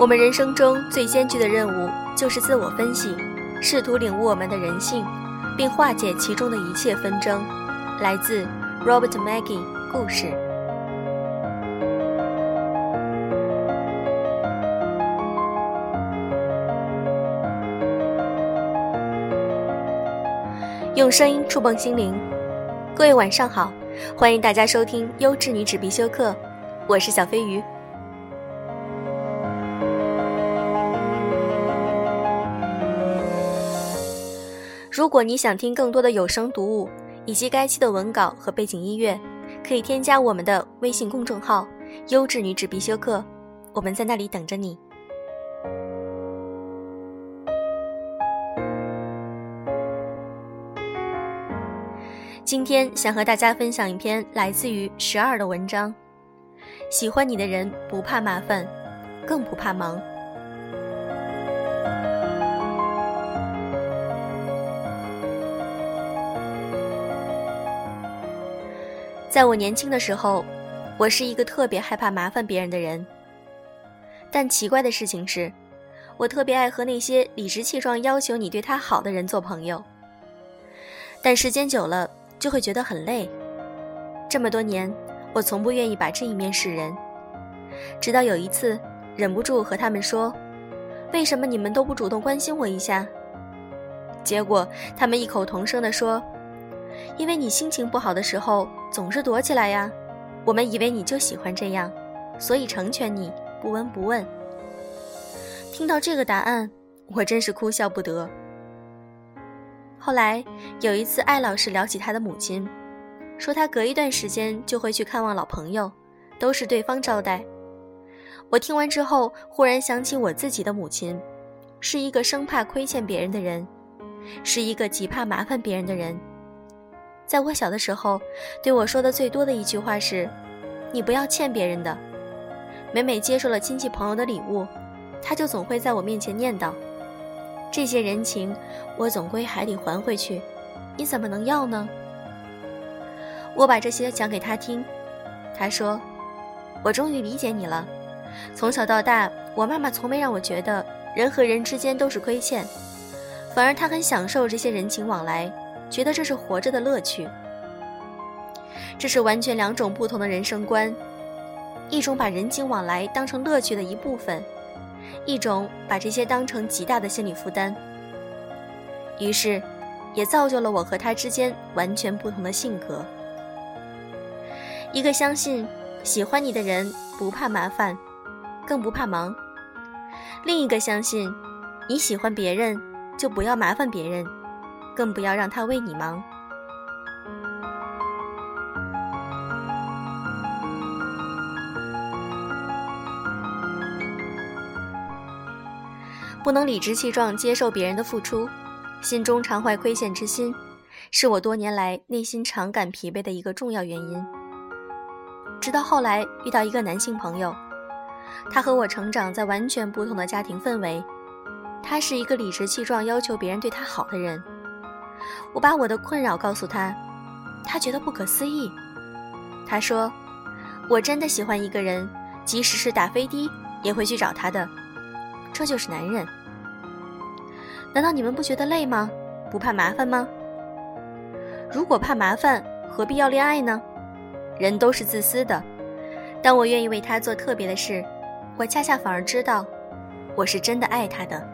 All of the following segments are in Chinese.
我们人生中最艰巨的任务就是自我分析，试图领悟我们的人性，并化解其中的一切纷争。来自 Robert Maggie 故事。用声音触碰心灵，各位晚上好，欢迎大家收听优质女子必修课，我是小飞鱼。如果你想听更多的有声读物以及该期的文稿和背景音乐，可以添加我们的微信公众号“优质女子必修课”，我们在那里等着你。今天想和大家分享一篇来自于十二的文章。喜欢你的人不怕麻烦，更不怕忙。在我年轻的时候，我是一个特别害怕麻烦别人的人。但奇怪的事情是，我特别爱和那些理直气壮要求你对他好的人做朋友。但时间久了，就会觉得很累。这么多年，我从不愿意把这一面示人。直到有一次，忍不住和他们说：“为什么你们都不主动关心我一下？”结果他们异口同声地说。因为你心情不好的时候总是躲起来呀，我们以为你就喜欢这样，所以成全你不闻不问。听到这个答案，我真是哭笑不得。后来有一次，艾老师聊起他的母亲，说他隔一段时间就会去看望老朋友，都是对方招待。我听完之后，忽然想起我自己的母亲，是一个生怕亏欠别人的人，是一个极怕麻烦别人的人。在我小的时候，对我说的最多的一句话是：“你不要欠别人的。”每每接受了亲戚朋友的礼物，他就总会在我面前念叨：“这些人情，我总归还得还回去，你怎么能要呢？”我把这些讲给他听，他说：“我终于理解你了。从小到大，我妈妈从没让我觉得人和人之间都是亏欠，反而她很享受这些人情往来。”觉得这是活着的乐趣，这是完全两种不同的人生观，一种把人情往来当成乐趣的一部分，一种把这些当成极大的心理负担。于是，也造就了我和他之间完全不同的性格。一个相信喜欢你的人不怕麻烦，更不怕忙；另一个相信你喜欢别人就不要麻烦别人。更不要让他为你忙。不能理直气壮接受别人的付出，心中常怀亏欠之心，是我多年来内心常感疲惫的一个重要原因。直到后来遇到一个男性朋友，他和我成长在完全不同的家庭氛围，他是一个理直气壮要求别人对他好的人。我把我的困扰告诉他，他觉得不可思议。他说：“我真的喜欢一个人，即使是打飞的也会去找他的。这就是男人。难道你们不觉得累吗？不怕麻烦吗？如果怕麻烦，何必要恋爱呢？人都是自私的。当我愿意为他做特别的事，我恰恰反而知道，我是真的爱他的。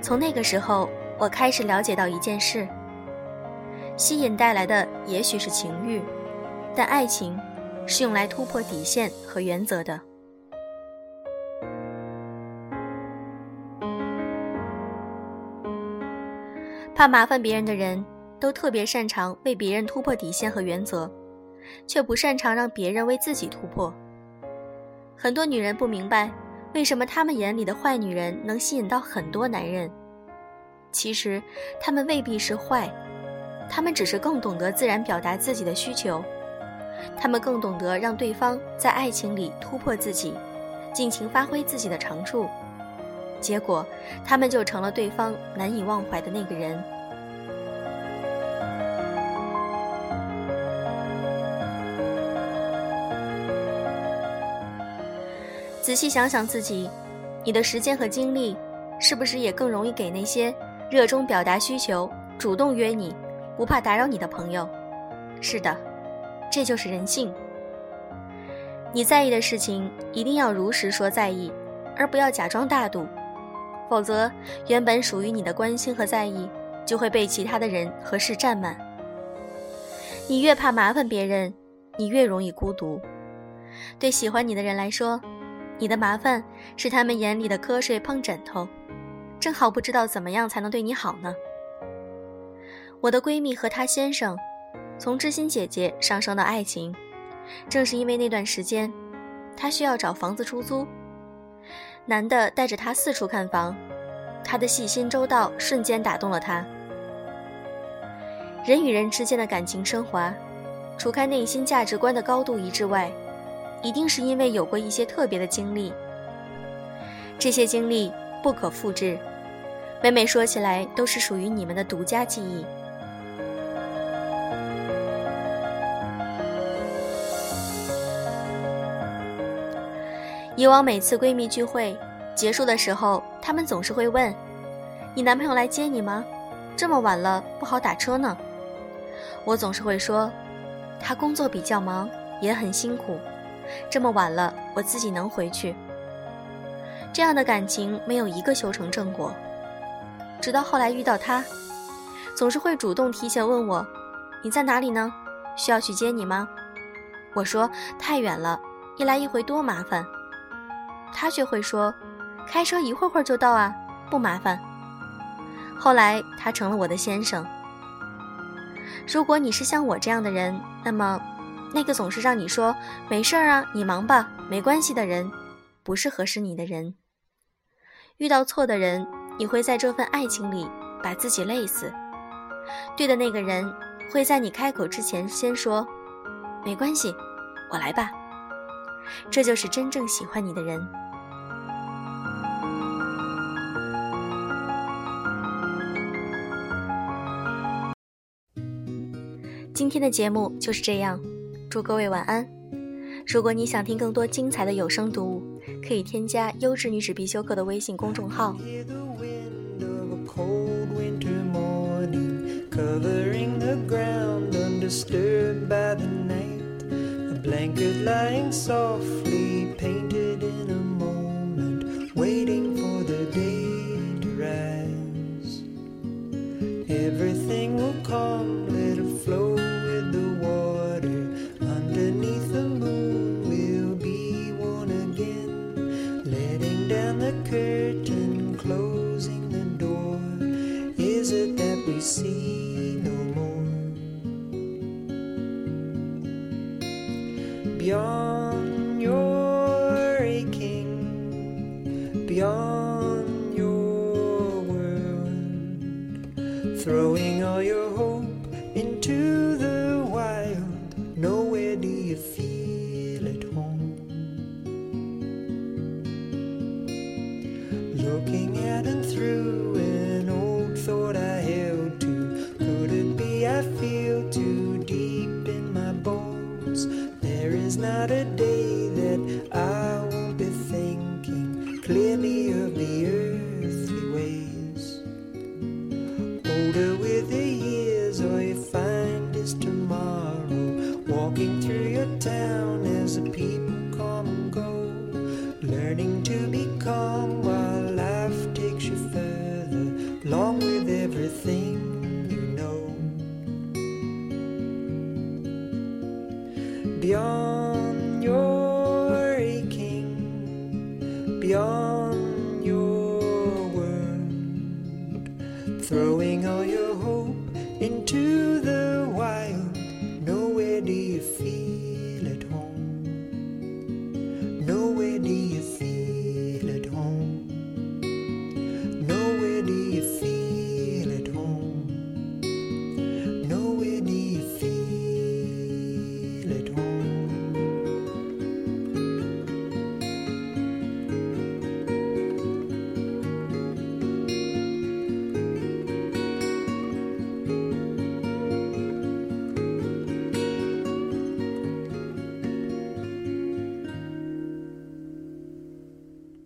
从那个时候。”我开始了解到一件事：吸引带来的也许是情欲，但爱情是用来突破底线和原则的。怕麻烦别人的人都特别擅长为别人突破底线和原则，却不擅长让别人为自己突破。很多女人不明白，为什么他们眼里的坏女人能吸引到很多男人。其实，他们未必是坏，他们只是更懂得自然表达自己的需求，他们更懂得让对方在爱情里突破自己，尽情发挥自己的长处，结果，他们就成了对方难以忘怀的那个人。仔细想想自己，你的时间和精力，是不是也更容易给那些热衷表达需求、主动约你、不怕打扰你的朋友？是的，这就是人性。你在意的事情，一定要如实说在意，而不要假装大度，否则，原本属于你的关心和在意，就会被其他的人和事占满。你越怕麻烦别人，你越容易孤独。对喜欢你的人来说，你的麻烦是他们眼里的瞌睡碰枕头，正好不知道怎么样才能对你好呢。我的闺蜜和她先生，从知心姐姐上升到爱情。正是因为那段时间，她需要找房子出租，男的带着她四处看房，他的细心周到瞬间打动了她。人与人之间的感情升华，除开内心价值观的高度一致外，一定是因为有过一些特别的经历。这些经历不可复制，每每说起来都是属于你们的独家记忆。以往每次闺蜜聚会结束的时候，她们总是会问：“你男朋友来接你吗？这么晚了不好打车呢。”我总是会说：“他工作比较忙，也很辛苦，这么晚了我自己能回去。”这样的感情没有一个修成正果。直到后来遇到他，总是会主动提前问我：“你在哪里呢？需要去接你吗？”我说：“太远了，一来一回多麻烦。”他却会说：“开车一会儿会儿就到啊，不麻烦。”后来他成了我的先生。如果你是像我这样的人，那么，那个总是让你说“没事儿啊，你忙吧，没关系”的人，不是合适你的人。遇到错的人，你会在这份爱情里把自己累死；对的那个人，会在你开口之前先说“没关系，我来吧”。这就是真正喜欢你的人。今天的节目就是这样，祝各位晚安。如果你想听更多精彩的有声读物，可以添加“优质女子必修课”的微信公众号。blanket lying softly painted in a moment, waiting Is it that we see? No more? Beyond everything you know. Beyond your aching, beyond your world, throwing all your hope into the wild. Nowhere do you feel.